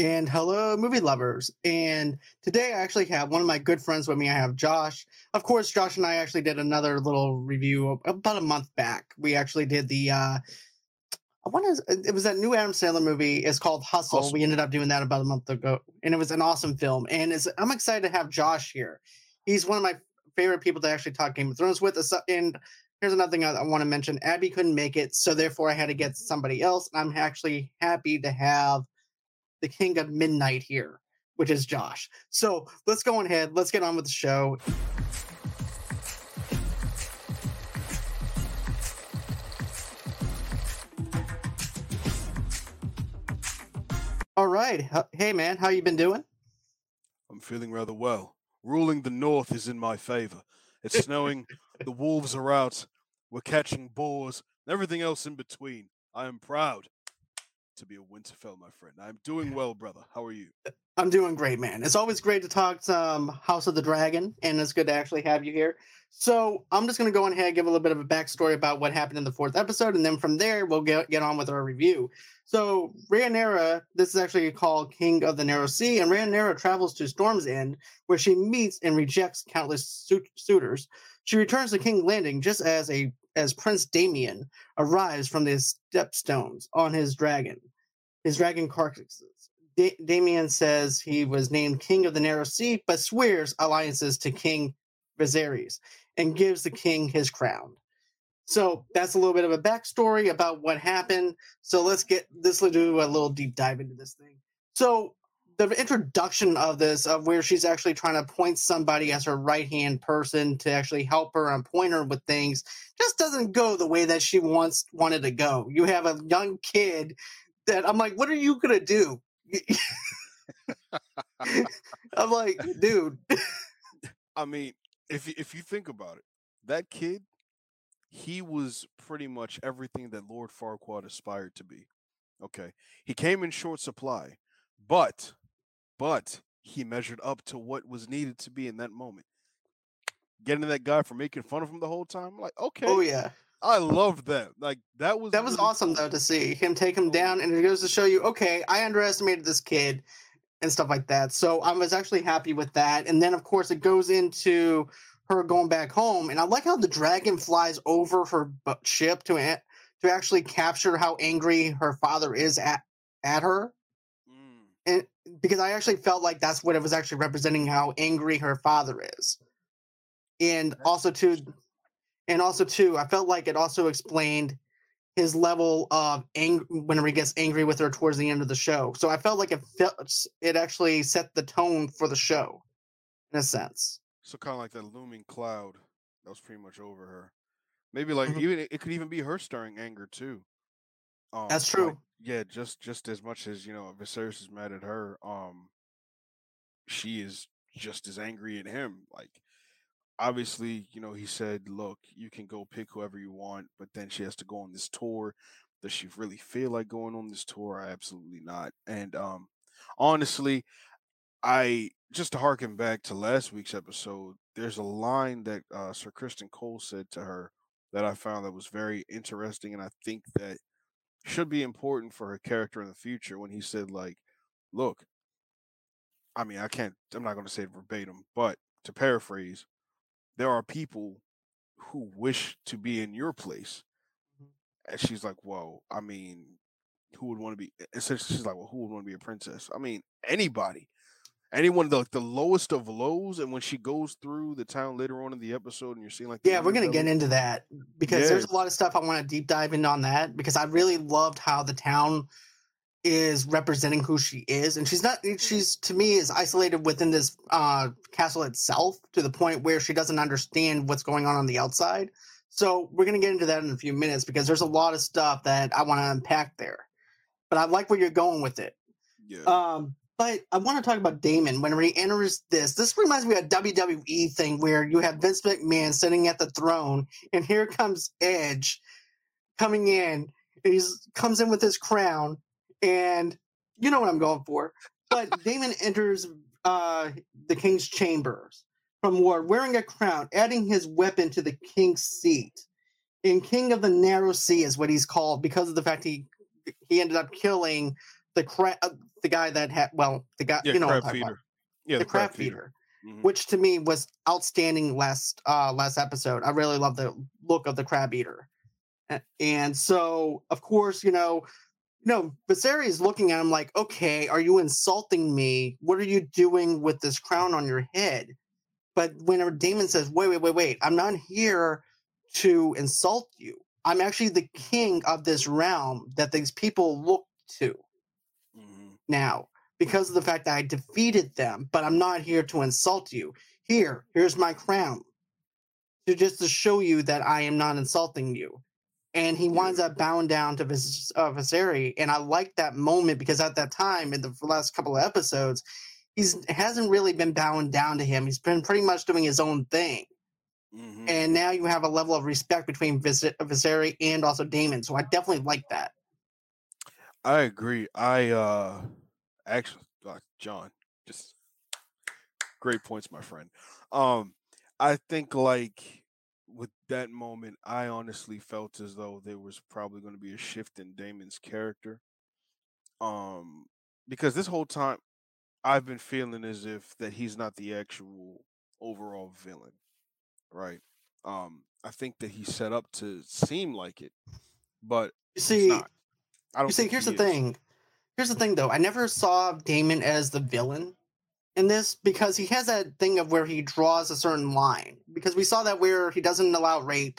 And hello, movie lovers. And today I actually have one of my good friends with me. I have Josh. Of course, Josh and I actually did another little review about a month back. We actually did the, uh, I want to, it was that new Adam Sandler movie. It's called Hustle. We ended up doing that about a month ago. And it was an awesome film. And I'm excited to have Josh here. He's one of my favorite people to actually talk Game of Thrones with. And here's another thing I, I want to mention Abby couldn't make it. So therefore, I had to get somebody else. And I'm actually happy to have the king of midnight here, which is Josh. So let's go ahead. Let's get on with the show. All right. Hey man, how you been doing? I'm feeling rather well. Ruling the north is in my favor. It's snowing, the wolves are out, we're catching boars, everything else in between. I am proud to be a Winterfell, my friend. I'm doing well, brother. How are you? I'm doing great, man. It's always great to talk some House of the Dragon, and it's good to actually have you here. So I'm just going to go ahead and give a little bit of a backstory about what happened in the fourth episode, and then from there we'll get get on with our review. So Rhaenyra, this is actually called King of the Narrow Sea, and Rhaenyra travels to Storm's End, where she meets and rejects countless suitors. She returns to King Landing just as a as Prince Damien arrives from the stepstones on his dragon, his dragon Caraxes. Da- Damien says he was named King of the Narrow Sea, but swears alliances to King Viserys and gives the king his crown. So that's a little bit of a backstory about what happened. So let's get this. Let's do a little deep dive into this thing. So the introduction of this of where she's actually trying to point somebody as her right hand person to actually help her and point her with things just doesn't go the way that she wants wanted to go. You have a young kid that I'm like, what are you gonna do? I'm like, dude. I mean, if if you think about it, that kid, he was pretty much everything that Lord Farquaad aspired to be. Okay, he came in short supply, but but he measured up to what was needed to be in that moment. Getting that guy for making fun of him the whole time, like, oh, okay. Oh yeah. I loved that. Like that was that was really awesome though to see him take him oh. down, and it goes to show you, okay, I underestimated this kid and stuff like that. So I was actually happy with that. And then of course it goes into her going back home, and I like how the dragon flies over her ship to to actually capture how angry her father is at at her because I actually felt like that's what it was actually representing how angry her father is, and also too, and also too, I felt like it also explained his level of anger whenever he gets angry with her towards the end of the show. So I felt like it felt it actually set the tone for the show, in a sense. So kind of like that looming cloud that was pretty much over her. Maybe like mm-hmm. even it could even be her stirring anger too. Um, That's true. Like, yeah, just just as much as you know, Viserys is mad at her, um, she is just as angry at him. Like, obviously, you know, he said, "Look, you can go pick whoever you want," but then she has to go on this tour. Does she really feel like going on this tour? Absolutely not. And um, honestly, I just to harken back to last week's episode, there's a line that uh, Sir Criston Cole said to her that I found that was very interesting, and I think that should be important for her character in the future when he said like look i mean i can't i'm not going to say it verbatim but to paraphrase there are people who wish to be in your place. Mm-hmm. and she's like whoa i mean who would want to be essentially she's like well who would want to be a princess? I mean anybody anyone the the lowest of lows and when she goes through the town later on in the episode and you're seeing like yeah we're gonna get into that because yeah. there's a lot of stuff i want to deep dive in on that because i really loved how the town is representing who she is and she's not she's to me is isolated within this uh castle itself to the point where she doesn't understand what's going on on the outside so we're gonna get into that in a few minutes because there's a lot of stuff that i want to unpack there but i like where you're going with it yeah. um but I want to talk about Daemon when he enters this. This reminds me of a WWE thing where you have Vince McMahon sitting at the throne, and here comes Edge coming in. He comes in with his crown, and you know what I'm going for. But Daemon enters uh, the king's chambers from war wearing a crown, adding his weapon to the king's seat. And King of the Narrow Sea is what he's called because of the fact he he ended up killing the crab, uh, the guy that had well, the guy Yeah, you know crab feeder. Yeah, the, crab feeder, Mhm. which to me was outstanding last uh last episode. I really love the look of the crab eater, and so of course you know. You know, Viserys is looking at him like, okay, are you insulting me? What are you doing with this crown on your head? But whenever Daemon says, wait, wait, wait, wait, I'm not here to insult you. I'm actually the king of this realm that these people look to. Now because of the fact that I defeated them, but I'm not here to insult you. Here, here's my crown. To just to show you that I am not insulting you. And he winds up bowing down to Vis- uh, Viserys, and I like that moment because at that time, in the last couple of episodes, he's hasn't really been bowing down to him. He's been pretty much doing his own thing Mhm. and now you have a level of respect between Vis- Viserys and also Daemon. So I definitely like that. I agree. I uh actually uh, John, just great points, my friend. Um I think like with that moment, I honestly felt as though there was probably going to be a shift in Daemon's character. Um because this whole time I've been feeling as if that he's not the actual overall villain, right? Um I think that he's set up to seem like it, but You he's see, not. I don't you see, here's he the is. thing. Here's the thing, though. I never saw Daemon as the villain in this because he has that thing of where he draws a certain line. Because we saw that where he doesn't allow rape,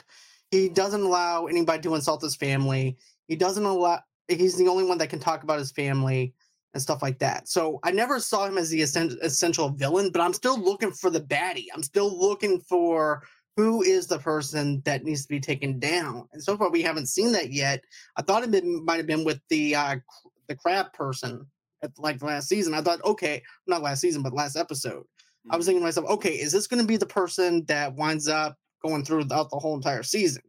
he doesn't allow anybody to insult his family. He doesn't allow. He's the only one that can talk about his family and stuff like that. So I never saw him as the essential villain, but I'm still looking for the baddie. I'm still looking for who is the person that needs to be taken down. And so far, we haven't seen that yet. I thought it might have been with the uh, the crab person at like last season. I thought, okay, not last season, but last episode. I was Mhm. thinking to myself, okay, is this going to be the person that winds up going throughout the whole entire season?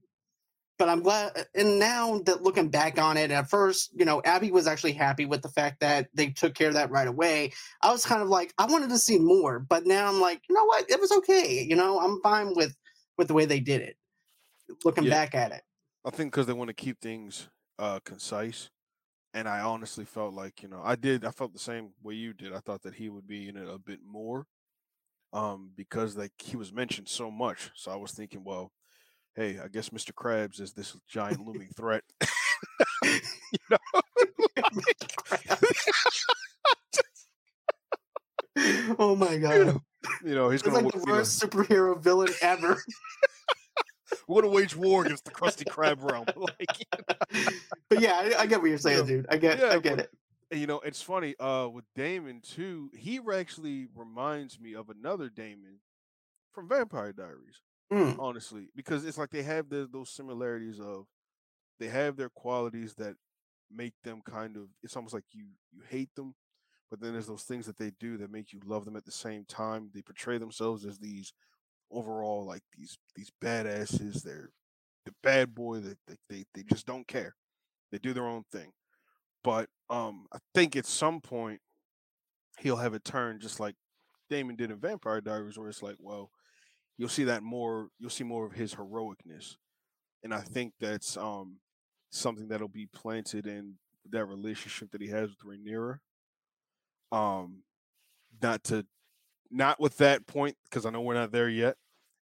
But I'm glad, and now that looking back on it, at first, you know, Abby was actually happy with the fact that they took care of that right away. I was kind of like, I wanted to see more, but now I'm like, you know what, it was okay. You know, I'm fine with with the way they did it. Looking Yeah. back at it, I think because they want to keep things uh concise, and I honestly felt like you know I did I felt the same way you did. I thought that he would be in it a bit more, um, because like he was mentioned so much. So I was thinking, well, hey, I guess Mr. Krabs is this giant looming threat. you know, oh my god, you know he's it's gonna like the you know, worst superhero villain ever. We're gonna wage war against the Krusty Krab realm. Like, but yeah, I, I get what you're saying, know, dude. I get, yeah, I get but- it. You know, it's funny, uh, with Daemon too, he actually reminds me of another Damon from Vampire Diaries, Mm, honestly, because it's like they have the, those similarities of they have their qualities that make them kind of it's almost like you you hate them, but then there's those things that they do that make you love them at the same time. They portray themselves as these overall like these these badasses. They're the bad boy that they, they, they just don't care. They do their own thing. But um I think at some point he'll have a turn just like Damon did in Vampire Diaries where it's like, well, you'll see that more you'll see more of his heroicness. And I think that's um something that'll be planted in that relationship that he has with Rhaenyra. Um not to not with that point because I know we're not there yet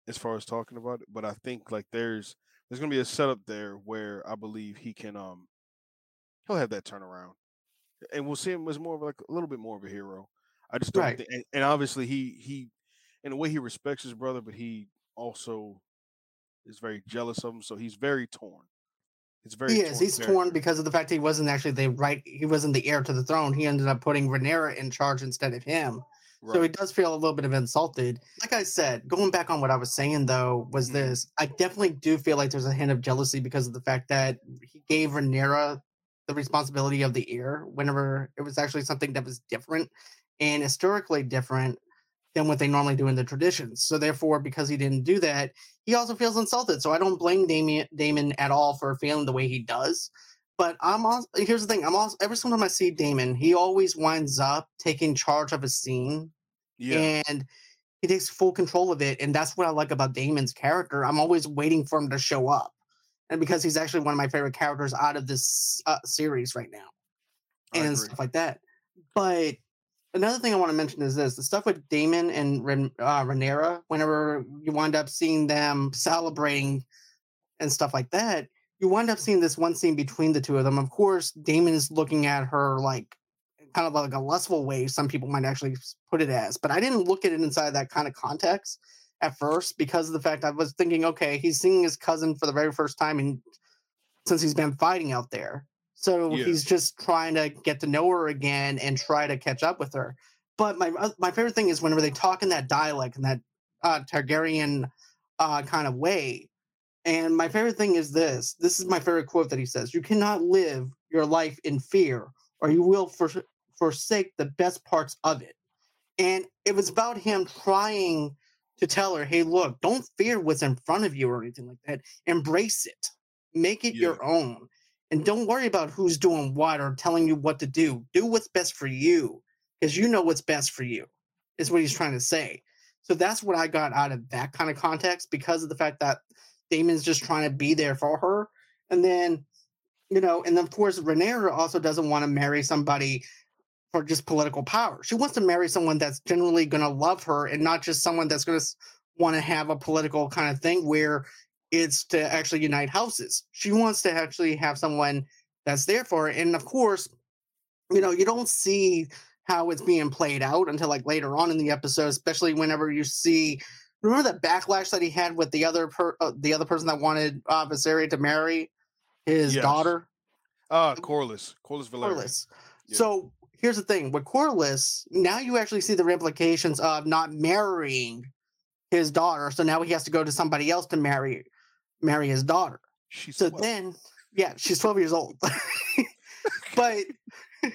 as far as talking about it, but I think like there's there's gonna be a setup there where I believe he can um he'll have that turnaround, and we'll see him as more of like a little bit more of a hero. I just don't Right. think, and, and obviously he he in a way he respects his brother, but he also is very jealous of him, so he's very torn. It's very He is. torn He's torn character. because of the fact he wasn't actually the right. He wasn't the heir to the throne. He ended up putting Rhaenyra in charge instead of him. So he does feel a little bit of insulted. Like I said, going back on what I was saying though, was Mhm. this: I definitely do feel like there's a hint of jealousy because of the fact that he gave Rhaenyra the responsibility of the heir whenever it was actually something that was different and historically different than what they normally do in the traditions. So therefore, because he didn't do that, he also feels insulted. So I don't blame Damien Daemon at all for feeling the way he does. But I'm also here's the thing. I'm also every single time I see Daemon, he always winds up taking charge of a scene Yeah. and he takes full control of it. And that's what I like about Daemon's character. I'm always waiting for him to show up. And because he's actually one of my favorite characters out of this uh, series right now. and stuff like that. But another thing I want to mention is this: the stuff with Daemon and Ren, uh, Rhaenyra. Whenever you wind up seeing them celebrating and stuff like that, you wind up seeing this one scene between the two of them. Of course, Daemon is looking at her like kind of like a lustful way. Some people might actually put it as, but I didn't look at it inside that kind of context at first because of the fact I was thinking, okay, he's seeing his cousin for the very first time and since he's been fighting out there. So yeah. he's just trying to get to know her again and try to catch up with her. But my uh, my favorite thing is whenever they talk in that dialect in that uh, Targaryen uh, kind of way. And my favorite thing is this. This is my favorite quote that he says: "You cannot live your life in fear, or you will for, forsake the best parts of it." And it was about him trying to tell her, "Hey, look, don't fear what's in front of you or anything like that. Embrace it, make it yeah. your own." And don't worry about who's doing what or telling you what to do. Do what's best for you because you know what's best for you, is what he's trying to say. So that's what I got out of that kind of context because of the fact that Daemon's just trying to be there for her. And then, you know, and of course, Rhaenyra also doesn't want to marry somebody for just political power. She wants to marry someone that's generally going to love her and not just someone that's going to want to have a political kind of thing where it's to actually unite houses. She wants to actually have someone that's there for her. And of course, you know, you don't see how it's being played out until like later on in the episode, especially whenever you see remember that backlash that he had with the other per, uh, the other person that wanted uh, Viserys to marry his yes. daughter. Uh Corlys. Corlys Velaryon. Corlys. Yeah. So here's the thing with Corlys, now you actually see the implications of not marrying his daughter. So now he has to go to somebody else to marry marry his daughter. She's so 12. then, yeah, she's 12 years old. but,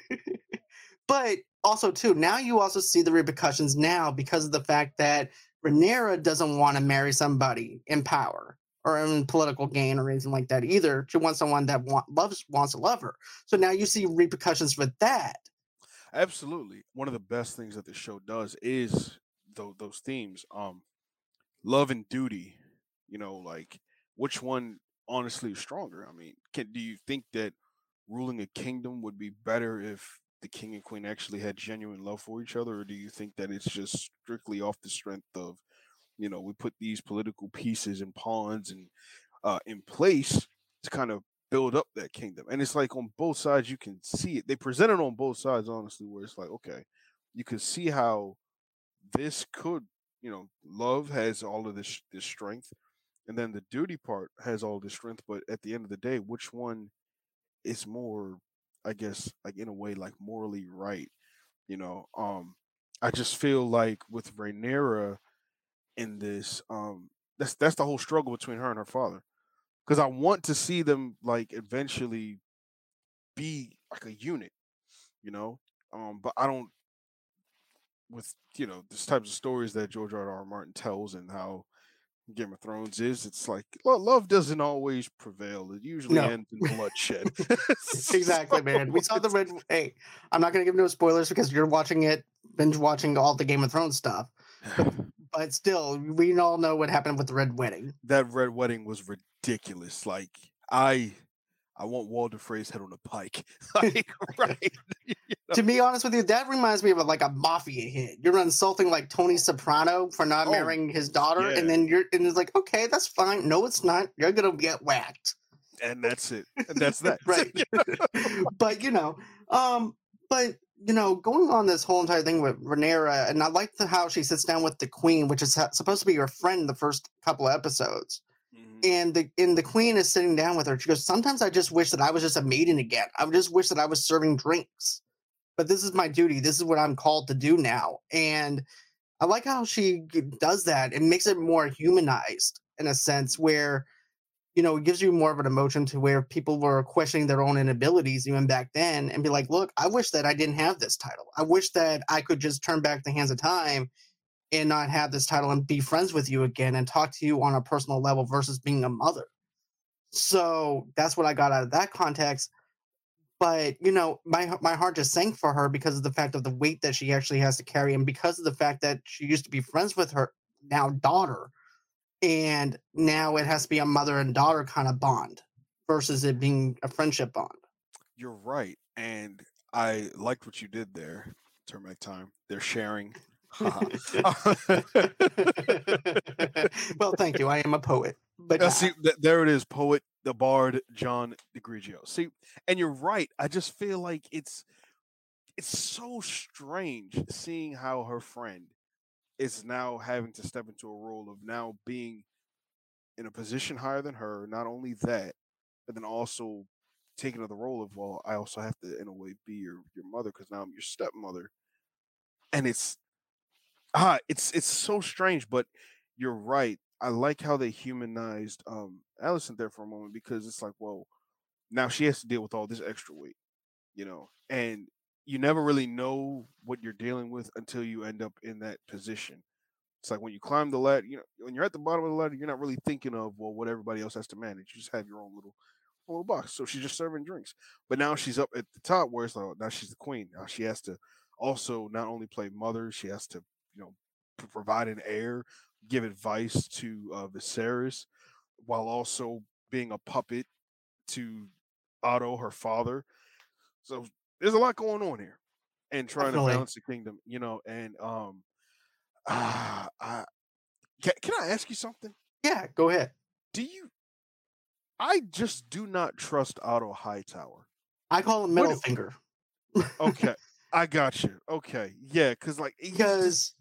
but also too, now you also see the repercussions now because of the fact that Rhaenyra doesn't want to marry somebody in power or in political gain or anything like that either. She wants someone that want, loves wants to love her. So now you see repercussions for that. Absolutely, one of the best things that the show does is those, those themes, um, love and duty. You know, like which one honestly is stronger? I mean, can do you think that ruling a kingdom would be better if the king and queen actually had genuine love for each other, or do you think that it's just strictly off the strength of, you know, we put these political pieces and pawns and uh, in place to kind of build up that kingdom? And it's like on both sides you can see it. They present it on both sides, honestly, where it's like, okay, you can see how this could, you know, love has all of this this strength and then the duty part has all the strength but at the end of the day which one is more i guess like in a way like morally right you know um i just feel like with Rhaenyra in this um that's that's the whole struggle between her and her father because i want to see them like eventually be like a unit you know um but i don't with you know this types of stories that george r r martin tells and how Game of Thrones is. It's like love doesn't always prevail. It usually no. ends in bloodshed. exactly, man. We saw the red. Hey, I'm not going to give no spoilers because you're watching it, binge watching all the Game of Thrones stuff. But, but still, we all know what happened with the Red Wedding. That Red Wedding was ridiculous. Like I I want Walder Frey's head on a pike. like, right. To be honest with you, that reminds me of a, like a mafia hit. You're insulting like Tony Soprano for not oh, marrying his daughter, yeah. and then you're and it's like, okay, that's fine. No, it's not. You're gonna get whacked. And that's it. And that's that. right. but you know, um, but you know, going on this whole entire thing with Rhaenyra, and I like the, how she sits down with the queen, which is supposed to be her friend the first couple of episodes and the and the queen is sitting down with her. She goes, "Sometimes I just wish that I was just a maiden again. I just wish that I was serving drinks, but this is my duty. This is what I'm called to do now." And I like how she does that and makes it more humanized in a sense where you know it gives you more of an emotion to where people were questioning their own inabilities even back then and be like look i wish that i didn't have this title i wish that i could just turn back the hands of time and not have this title and be friends with you again and talk to you on a personal level versus being a mother. So that's what I got out of that context. But you know, my my heart just sank for her because of the fact of the weight that she actually has to carry, and because of the fact that she used to be friends with her now daughter, and now it has to be a mother and daughter kind of bond versus it being a friendship bond. You're right, and I liked what you did there. Back time. They're sharing. well, thank you. I am a poet. But uh, see, th- there it is, poet, the bard, John DeGrigio. See, and you're right. I just feel like it's it's so strange seeing how her friend is now having to step into a role of now being in a position higher than her. Not only that, but then also taking on the role of well, I also have to in a way be your your mother because now I'm your stepmother, and it's ah, it's it's so strange. But you're right. I like how they humanized um Alicent there for a moment because it's like, well, now she has to deal with all this extra weight, you know, and you never really know what you're dealing with until you end up in that position. It's like when you climb the ladder, you know, when you're at the bottom of the ladder, you're not really thinking of well what everybody else has to manage. You just have your own little little box. So she's just serving drinks. But now she's up at the top where it's like now she's the queen. Now she has to also not only play mother, she has to, you know, provide an heir, give advice to uh, Viserys, while also being a puppet to Otto, her father. So there's a lot going on here, and trying Definitely. to balance the kingdom, you know. And um, uh, I can, can I ask you something? Yeah, go ahead. Do you? I just do not trust Otto Hightower. I call him middle finger. okay, I got you. Okay, yeah, because like because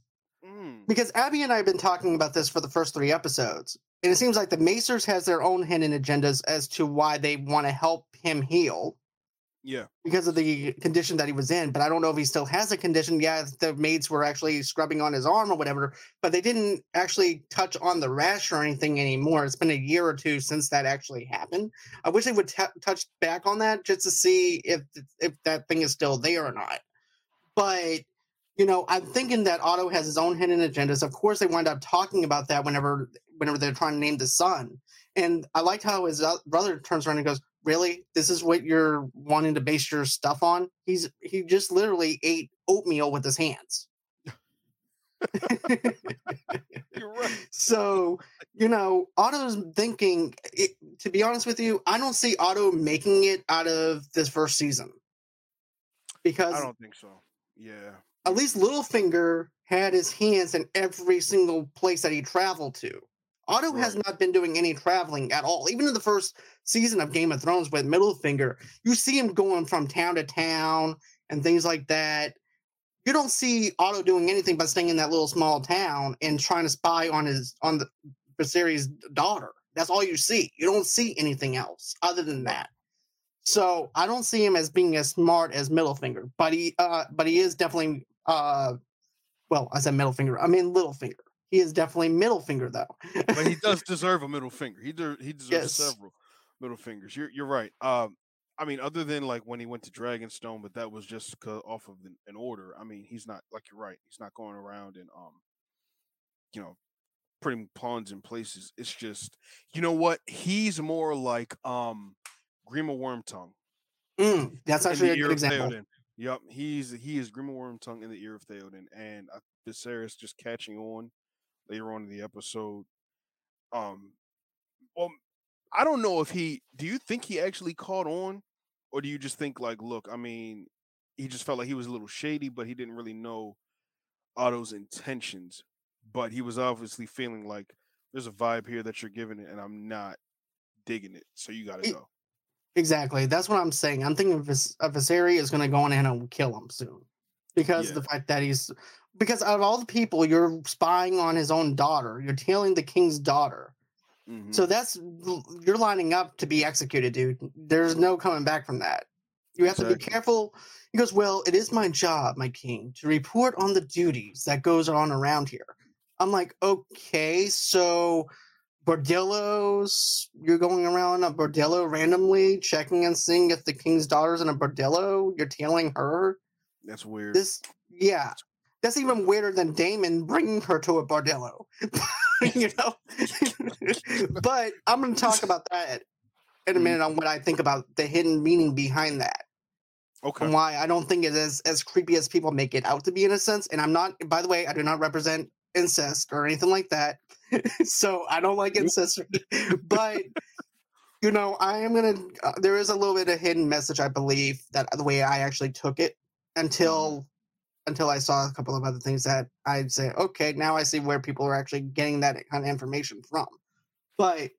mm. because Abby and I have been talking about this for the first three episodes, and it seems like the maesters has their own hidden agendas as to why they want to help him heal. Yeah. Because of the condition that he was in. But I don't know if he still has a condition. Yeah, the maids were actually scrubbing on his arm or whatever, but they didn't actually touch on the rash or anything anymore. It's been a year or two since that actually happened. I wish they would t- touch back on that just to see if if that thing is still there or not. But you know, I'm thinking that Otto has his own hidden agendas. Of course, they wind up talking about that whenever whenever they're trying to name the son. And I liked how his brother turns around and goes, "Really? This is what you're wanting to base your stuff on?" He's he just literally ate oatmeal with his hands. Right. So, you know, Otto's thinking, it, to be honest with you, I don't see Otto making it out of this first season. Because I don't think so. Yeah. At least Littlefinger had his hands in every single place that he traveled to. Otto right. has not been doing any traveling at all. Even in the first season of Game of Thrones with Middlefinger, you see him going from town to town and things like that. You don't see Otto doing anything but staying in that little small town and trying to spy on his on the Viserys' daughter. That's all you see. You don't see anything else other than that. So I don't see him as being as smart as Middlefinger, but he uh but he is definitely uh well, I said middle finger. I mean little finger. He is definitely middle finger though. but he does deserve a middle finger. He de- he deserves yes. several middle fingers. You're you're right. Um, I mean, other than like when he went to Dragonstone, but that was just off of an, an, order. I mean, he's not like you're right. He's not going around and um, you know, putting pawns in places. It's just you know what? He's more like um, Grima Wormtongue. Mm, that's actually a good example. Yep, he's he is Grima Wormtongue in the ear of Theoden, and uh, Viserys just catching on later on in the episode. Um, well, I don't know if he. Do you think he actually caught on, or do you just think like, look, I mean, he just felt like he was a little shady, but he didn't really know Otto's intentions. But he was obviously feeling like there's a vibe here that you're giving it, and I'm not digging it. So you got to go. Exactly. That's what I'm saying. I'm thinking Vis- Viserys is going to go in and kill him soon because yeah. of the fact that he's because of all the people, you're spying on his own daughter. You're tailing the king's daughter. Mm-hmm. So that's you're lining up to be executed, dude. There's no coming back from that. You have exactly. to be careful. He goes, Well, it is my job, my king, to report on the duties that goes on around here. I'm like, okay, so bordellos, you're going around a bordello randomly, checking and seeing if the king's daughter's in a bordello, you're tailing her. That's weird. This yeah. That's even weirder than Daemon bringing her to a bordello. you know? but I'm going to talk about that in a mm-hmm. minute on what I think about the hidden meaning behind that. Okay. And why I don't think it is as creepy as people make it out to be in a sense. And I'm not, by the way, I do not represent incest or anything like that. so I don't like incest. but you know, I am gonna. Uh, there is a little bit of hidden message, I believe, that the way I actually took it until Mhm. until I saw a couple of other things that I'd say, okay, now I see where people are actually getting that kind of information from. But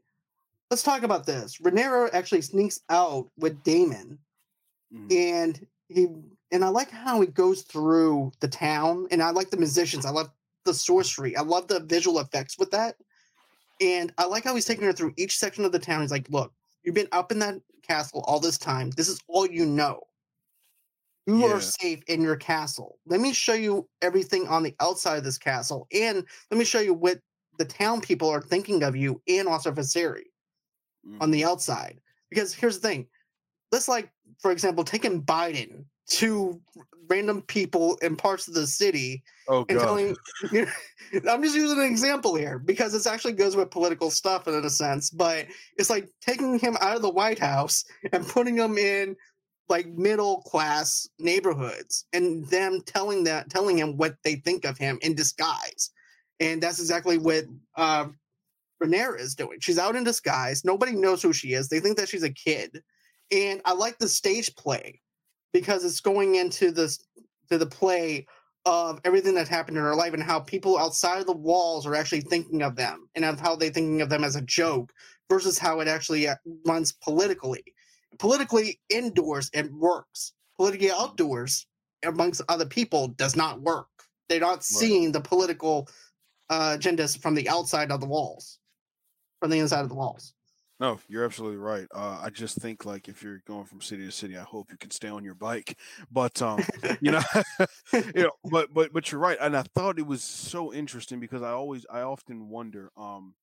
let's talk about this. Rhaenyra actually sneaks out with Daemon, Mhm. and he and I like how he goes through the town, and I like the musicians. I love the sorcery. I love the visual effects with that. And I like how he's taking her through each section of the town. He's like, look, you've been up in that castle all this time. This is all you know. You Yeah. are safe in your castle. Let me show you everything on the outside of this castle. And let me show you what the town people are thinking of you and also Vaseri on Mhm. the outside. Because here's the thing. Let's like, for example, taking Biden to random people in parts of the city oh and god. telling you know, I'm just using an example here because this actually goes with political stuff in a sense, but it's like taking him out of the White House and putting him in like middle class neighborhoods and them telling that telling him what they think of him in disguise. And that's exactly what uh Rhaenyra is doing. She's out in disguise. Nobody knows who she is. They think that she's a kid. And I like the stage play because it's going into this to the play of everything that's happened in her life and how people outside of the walls are actually thinking of them and of how they're thinking of them as a joke versus how it actually uh, runs politically. Politically indoors it works. Politically outdoors amongst other people does not work. They're not seeing the political uh, agendas from the outside of the walls, from the inside of the walls. No, you're absolutely right. Uh, I just think like if you're going from city to city, I hope you can stay on your bike. But um, you know, you know, but but but you're right, and I thought it was so interesting because I always I often wonder um,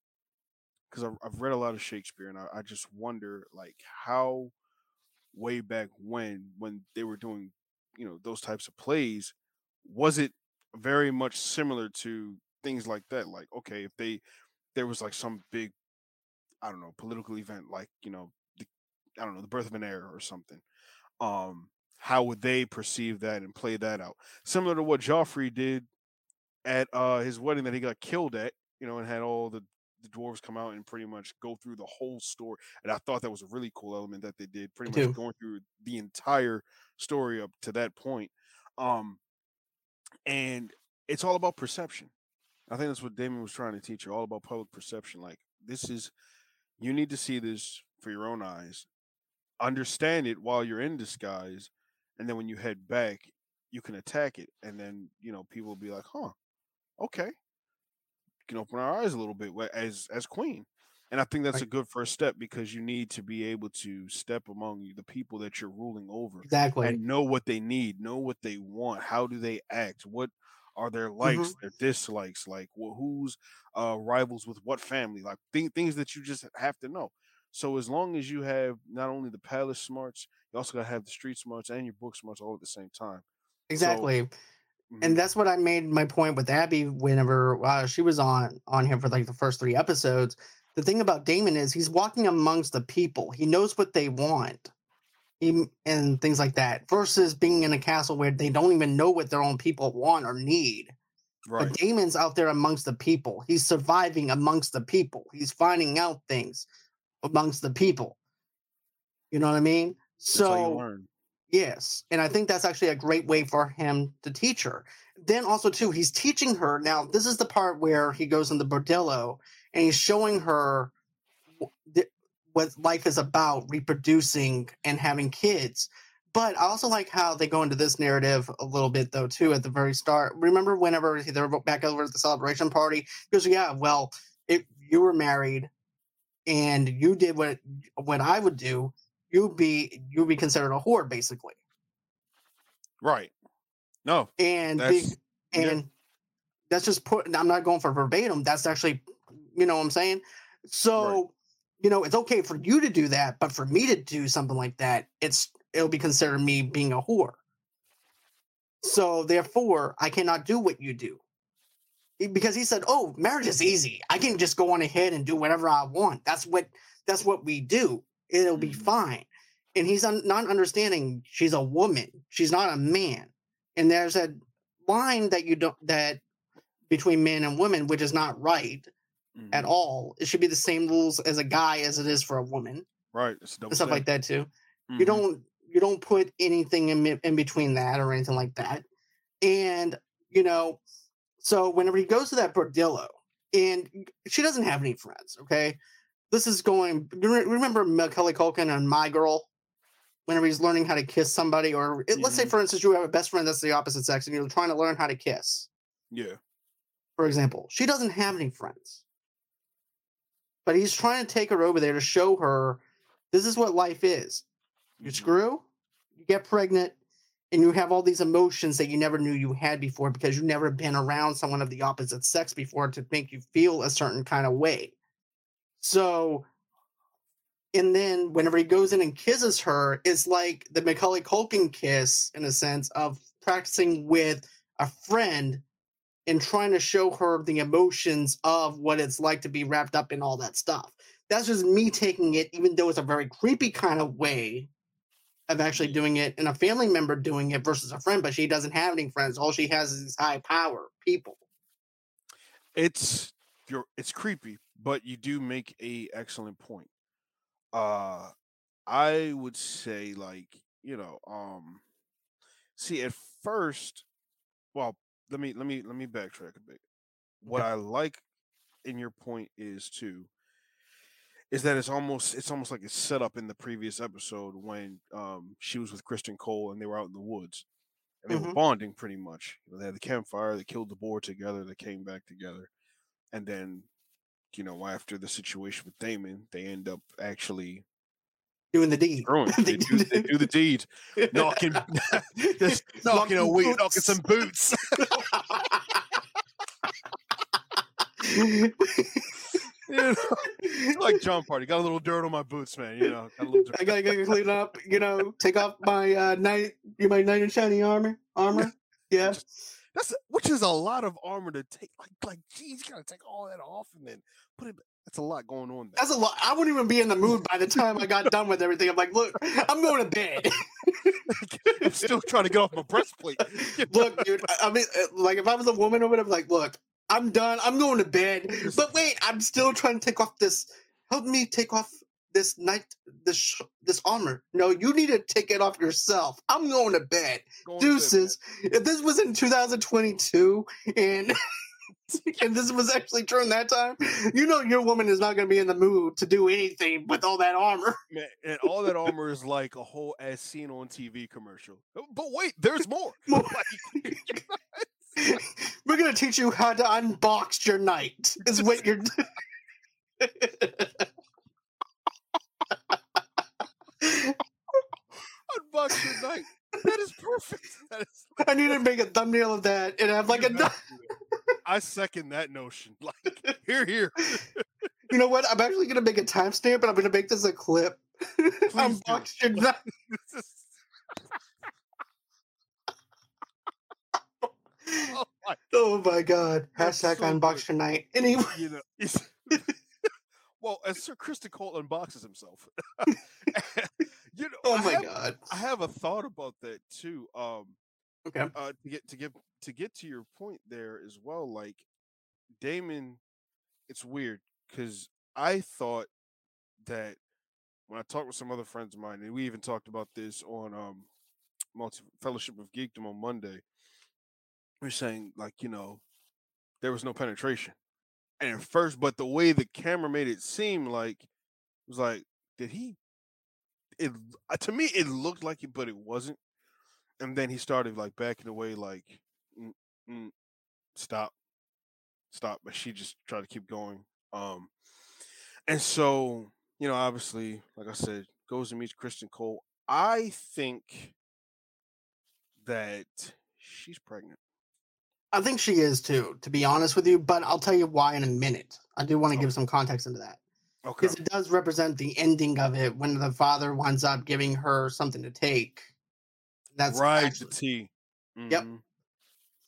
because I've, I've read a lot of Shakespeare, and I, I just wonder like how way back when when they were doing you know those types of plays was it very much similar to things like that like okay if they there was like some big I don't know, political event like, you know, the, I don't know, the birth of an heir or something. Um, how would they perceive that and play that out? Similar to what Joffrey did at uh his wedding that he got killed at, you know, and had all the the dwarves come out and pretty much go through the whole story. And I thought that was a really cool element that they did, pretty much going through the entire story up to that point. Um, and it's all about perception. I think that's what Daemon was trying to teach you, all about public perception. Like this is you need to see this for your own eyes, understand it while you're in disguise, and then when you head back, you can attack it. And then, you know, people will be like, huh, okay. You can open our eyes a little bit as as queen. And I think that's a good first step because you need to be able to step among the people that you're ruling over Exactly. and know what they need, know what they want, how do they act, what are their likes, Mhm. their dislikes, like wh- who's uh, rivals with what family, like th- things that you just have to know. So as long as you have not only the palace smarts, you also got to have the street smarts and your book smarts all at the same time. Exactly. Mhm. and that's what I made my point with Abby whenever uh, she was on on him for like the first three episodes. The thing about Daemon is he's walking amongst the people. He knows what they want, and things like that. Versus being in a castle where they don't even know what their own people want or need. right, But Daemon's out there amongst the people. He's surviving amongst the people. He's finding out things amongst the people. You know what I mean? that's So learn. Yes, and I think that's actually a great way for him to teach her. Then also too, he's teaching her. Now, this is the part where he goes in the bordello and he's showing her what life is about, reproducing and having kids. But I also like how they go into this narrative a little bit though too at the very start. Remember whenever they're back over at the celebration party, goes, "Yeah, well, if you were married and you did what what I would do, you'd be you'd be considered a whore, basically." Right. No, and be, that's yeah. and that's just put i'm not going for verbatim that's actually you know what i'm saying so you know it's okay for you to do that but for me to do something like that it's it'll be considered me being a whore. So therefore i cannot do what you do. Because he said oh marriage is easy. I can just go on ahead and do whatever i want. That's what that's what we do. It'll be Mhm. fine. And he's un- not understanding she's a woman. She's not a man. And there's a line that you don't that between men and women which is not right at Mhm. all it should be the same rules as a guy as it is for a woman Right. Stuff like that too. Mhm. You don't you don't put anything in in between that or anything like that. And you know, so whenever he goes to that bordello, and she doesn't have any friends. Okay, this is going. Remember Macaulay Culkin and My Girl? Whenever he's learning how to kiss somebody, or it- let's say, Mhm. for instance, you have a best friend that's the opposite sex, and you're trying to learn how to kiss. Yeah. For example, she doesn't have any friends, but he's trying to take her over there to show her this is what life is. You Mhm. screw, you get pregnant, and you have all these emotions that you never knew you had before because you've never been around someone of the opposite sex before to make you feel a certain kind of way. So, and then whenever he goes in and kisses her, it's like the Macaulay Culkin kiss in a sense of practicing with a friend and trying to show her the emotions of what it's like to be wrapped up in all that stuff. That's just me taking it, even though it's a very creepy kind of way of actually doing it and a family member doing it versus a friend, but she doesn't have any friends. All she has is these high power people. it's you're it's creepy, but you do make a excellent point. Uh I would say like, you know, um see at first well, let me let me let me backtrack a bit. What. I like in your point is too is that it's almost it's almost like it's set up in the previous episode when um she was with Criston Cole and they were out in the woods and they were Mhm. bonding pretty much. You know, they had the campfire, they killed the boar together, they came back together, and then you know after the situation with Daemon, they end up actually Doing the deed. They do, they do the deed, knocking, just knocking a wee, knocking some boots. you know, like John Party, got a little dirt on my boots, man. You know, got a little dirt. I gotta go clean up, you know, take off my uh knight you my knight in shiny armor armor. Yeah. That's which is a lot of armor to take. Like, like, geez, you gotta take all that off and then put it. That's a lot going on there. That's a lot. I wouldn't even be in the mood by the time I got done with everything. I'm like, look, I'm going to bed. I'm still trying to get off my breastplate. look, dude. I mean, uh, like, if I was a woman I would have like, look, I'm done. I'm going to bed. But wait, I'm still trying to take off this. Help me take off this night, this sh- this armor. No, you need to take it off yourself. I'm going to bed. Going to bed. Deuces. If this was in 2022 and and this was actually during that time, you know your woman is not going to be in the mood to do anything with all that armor. Man, and all that armor is like a whole as seen on TV commercial. Oh, But wait, there's more. More. We're going to teach you how to unbox your knight. Is what you're. unbox your knight. That is perfect. That is. I need to make a thumbnail of that and have like a. you have to do that. I second that notion. Like here, here. You know what? I'm actually going to make a timestamp, and I'm going to make this a clip. Knight. This is- oh my Oh my god! That's Hashtag so unbox good. your knight. Anyway, you know. Well, as Sir Krista Cole unboxes himself, you know. oh I my have, god. I have a thought about that too. Um, Okay. uh, to get to get to get to your point there as well. Like Daemon, it's weird because I thought that when I talked with some other friends of mine, and we even talked about this on um, multi fellowship of geekdom on Monday. We're saying like you know there was no penetration, and at first, but the way the camera made it seem like it was like, did he? It to me it looked like it, but it wasn't. And then he started like backing away, like, "Mm, mm, stop, stop. But she just tried to keep going. Um, and so you know, obviously, like I said, goes and meets Christian Cole. I think that she's pregnant. I think she is too, to be honest with you. But I'll tell you why in a minute. I do want to give some context into that Okay. because it does represent the ending of it when the father winds up giving her something to take. That's right, actually- the tea. Yep. Mhm.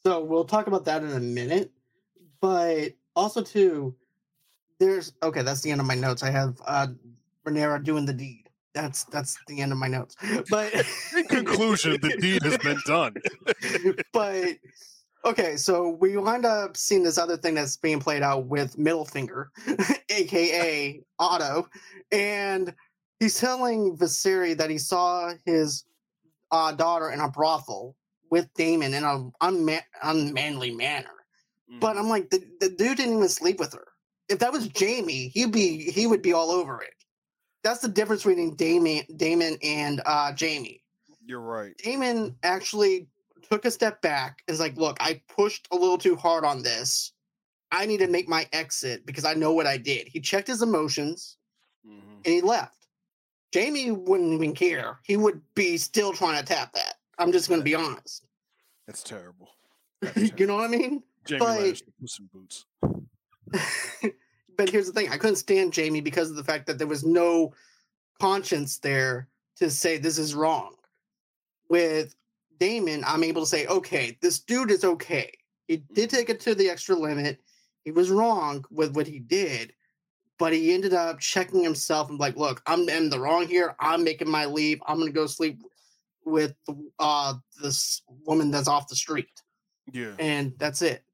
So we'll talk about that in a minute. But also too, there's okay, that's the end of my notes. I have uh Rhaenyra doing the deed. That's that's the end of my notes. But In conclusion, the deed has been done. but okay, so we wind up seeing this other thing that's being played out with Middle Finger, aka Otto, and he's telling Viseri that he saw his uh, daughter in a brothel with Daemon in an unma- unmanly manner. Mm-hmm. But I'm like, the, the dude didn't even sleep with her. If that was Jaime, he'd be he would be all over it. That's the difference between Damon, Daemon and uh, Jaime. You're right. Daemon actually took a step back and is like, look, I pushed a little too hard on this. I need to make my exit because I know what I did. He checked his emotions mm-hmm. and he left. Jaime wouldn't even care. He would be still trying to tap that. I'm just going to be honest. That's terrible. That's terrible. you know what I mean? Jaime but, some boots. but here's the thing: I couldn't stand Jaime because of the fact that there was no conscience there to say this is wrong. With Daemon, I'm able to say, okay, this dude is okay. He did mm-hmm. take it to the extra limit. He was wrong with what he did, but he ended up checking himself and like, look, I'm in the wrong here. I'm making my leave. I'm gonna go sleep with uh this woman that's off the street. Yeah. And that's it.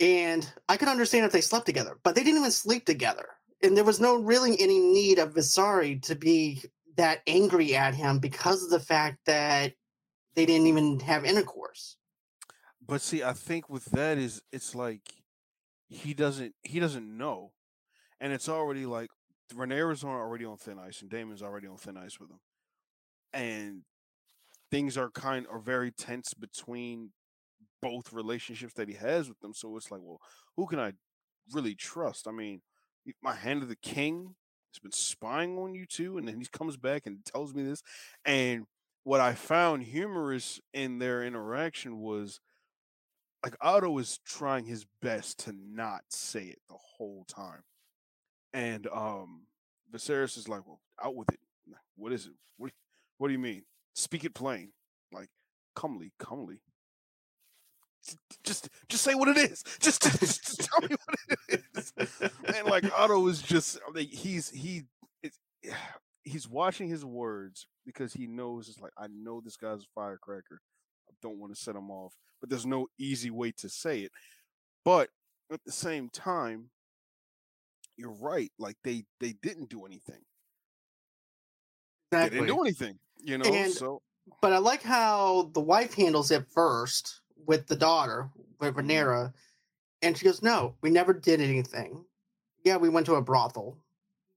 And I could understand if they slept together, but they didn't even sleep together. And there was no really any need of Viserys to be that angry at him because of the fact that they didn't even have intercourse. But see, I think with that is it's like he doesn't he doesn't know. And it's already like Rhaenyra's already on thin ice and Daemon's already on thin ice with him. And things are kind are very tense between both relationships that he has with them. So it's like, well, who can I really trust? I mean, my hand of the king has been spying on you too, and then he comes back and tells me this. And what I found humorous in their interaction was like Otto is trying his best to not say it the whole time. And um Viserys is like, well, out with it. What is it? What what do you mean? Speak it plain. Like, comely, comely just just say what it is. Just, just, just tell me what it is. And like Otto is just like he's he he's watching his words because he knows it's like I know this guy's a firecracker. I don't want to set him off, but there's no easy way to say it. But at the same time, you're right. Like they they didn't do anything. Exactly. They didn't do anything. You know. And, so, but I like how the wife handles it first with the daughter, with mm-hmm. And she goes, "No, we never did anything. Yeah, we went to a brothel,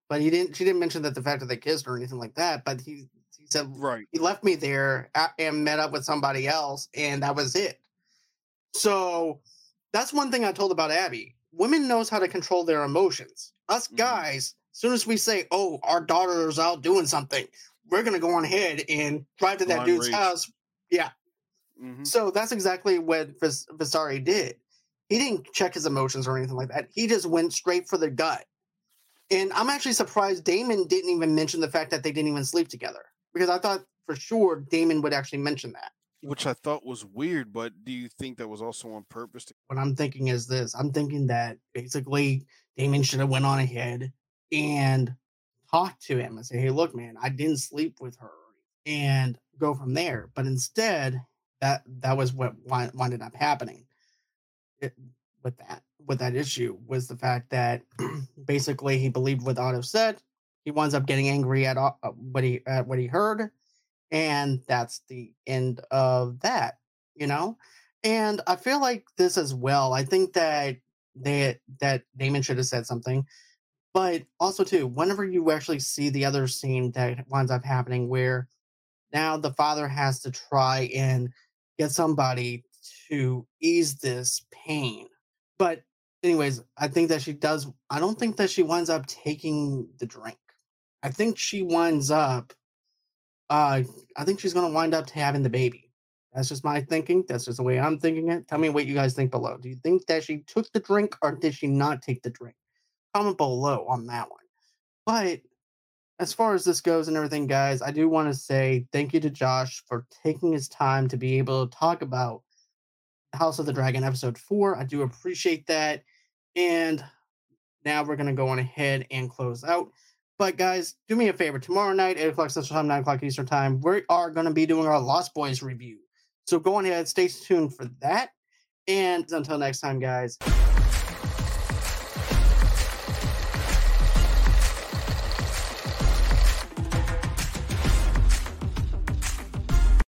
but he didn't. She didn't mention that the fact that they kissed or anything like that. But he he said, right, he left me there and met up with somebody else, and that was it. So that's one thing I told about Abby. Women knows how to control their emotions. Us mm-hmm. guys, as soon as we say, "Oh, our daughter's out doing something," we're gonna go on ahead and drive to that dude's rage. house. Yeah, Mm-hmm. So that's exactly what Vis- Viserys did. He didn't check his emotions or anything like that. He just went straight for the gut. And I'm actually surprised Daemon didn't even mention the fact that they didn't even sleep together because I thought for sure Daemon would actually mention that. Which I thought was weird, but do you think that was also on purpose? To- what I'm thinking is this: I'm thinking that basically Daemon should have went on ahead and talked to him and say, "Hey, look, man, I didn't sleep with her," and go from there. But instead, that that was what ended up happening it, with that with that issue was the fact that basically he believed what Otto said. He winds up getting angry at uh, what he at what he heard, and that's the end of that. You know, and I feel like this as well. I think that they that Daemon should have said something, but also too, whenever you actually see the other scene that winds up happening, where now the father has to try and get somebody to ease this pain. But anyways, I think that she does I don't think that she winds up taking the drink. I think she winds up uh I think she's gonna wind up having the baby. That's just my thinking. That's just the way I'm thinking it. Tell me what you guys think below. Do you think that she took the drink or did she not take the drink? Comment below on that one. But as far as this goes and everything, guys, I do want to say thank you to Josh for taking his time to be able to talk about House of the Dragon episode four. I do appreciate that. And now we're going to go on ahead and close out. But guys, do me a favor. Tomorrow night, 8 o'clock Central Time, 9 o'clock Eastern Time, we are going to be doing our Lost Boys review. So go on ahead, stay tuned for that. And until next time, guys.